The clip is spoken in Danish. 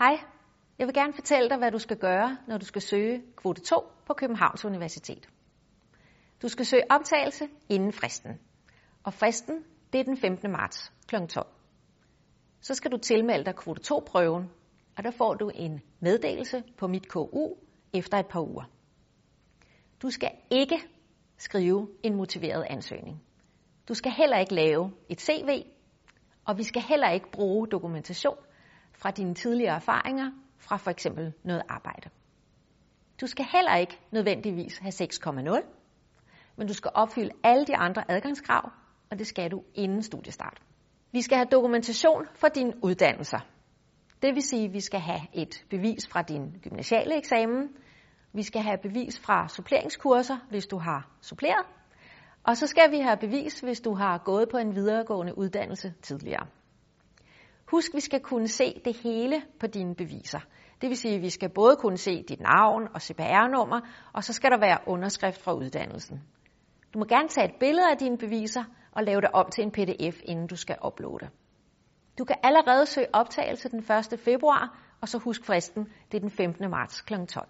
Hej, jeg vil gerne fortælle dig, hvad du skal gøre, når du skal søge kvote 2 på Københavns Universitet. Du skal søge optagelse inden fristen. Og fristen, det er den 15. marts kl. 12. Så skal du tilmelde dig kvote 2-prøven, og der får du en meddelelse på mit KU efter et par uger. Du skal ikke skrive en motiveret ansøgning. Du skal heller ikke lave et CV, og vi skal heller ikke bruge dokumentation fra dine tidligere erfaringer fra for eksempel noget arbejde. Du skal heller ikke nødvendigvis have 6,0, men du skal opfylde alle de andre adgangskrav, og det skal du inden studiestart. Vi skal have dokumentation for dine uddannelser. Det vil sige, at vi skal have et bevis fra din gymnasiale eksamen, vi skal have bevis fra suppleringskurser, hvis du har suppleret, og så skal vi have bevis, hvis du har gået på en videregående uddannelse tidligere. Husk, vi skal kunne se det hele på dine beviser. Det vil sige, at vi skal både kunne se dit navn og CPR-nummer, og så skal der være underskrift fra uddannelsen. Du må gerne tage et billede af dine beviser og lave det om til en pdf, inden du skal uploade. Du kan allerede søge optagelse den 1. februar, og så husk fristen, det er den 15. marts kl. 12.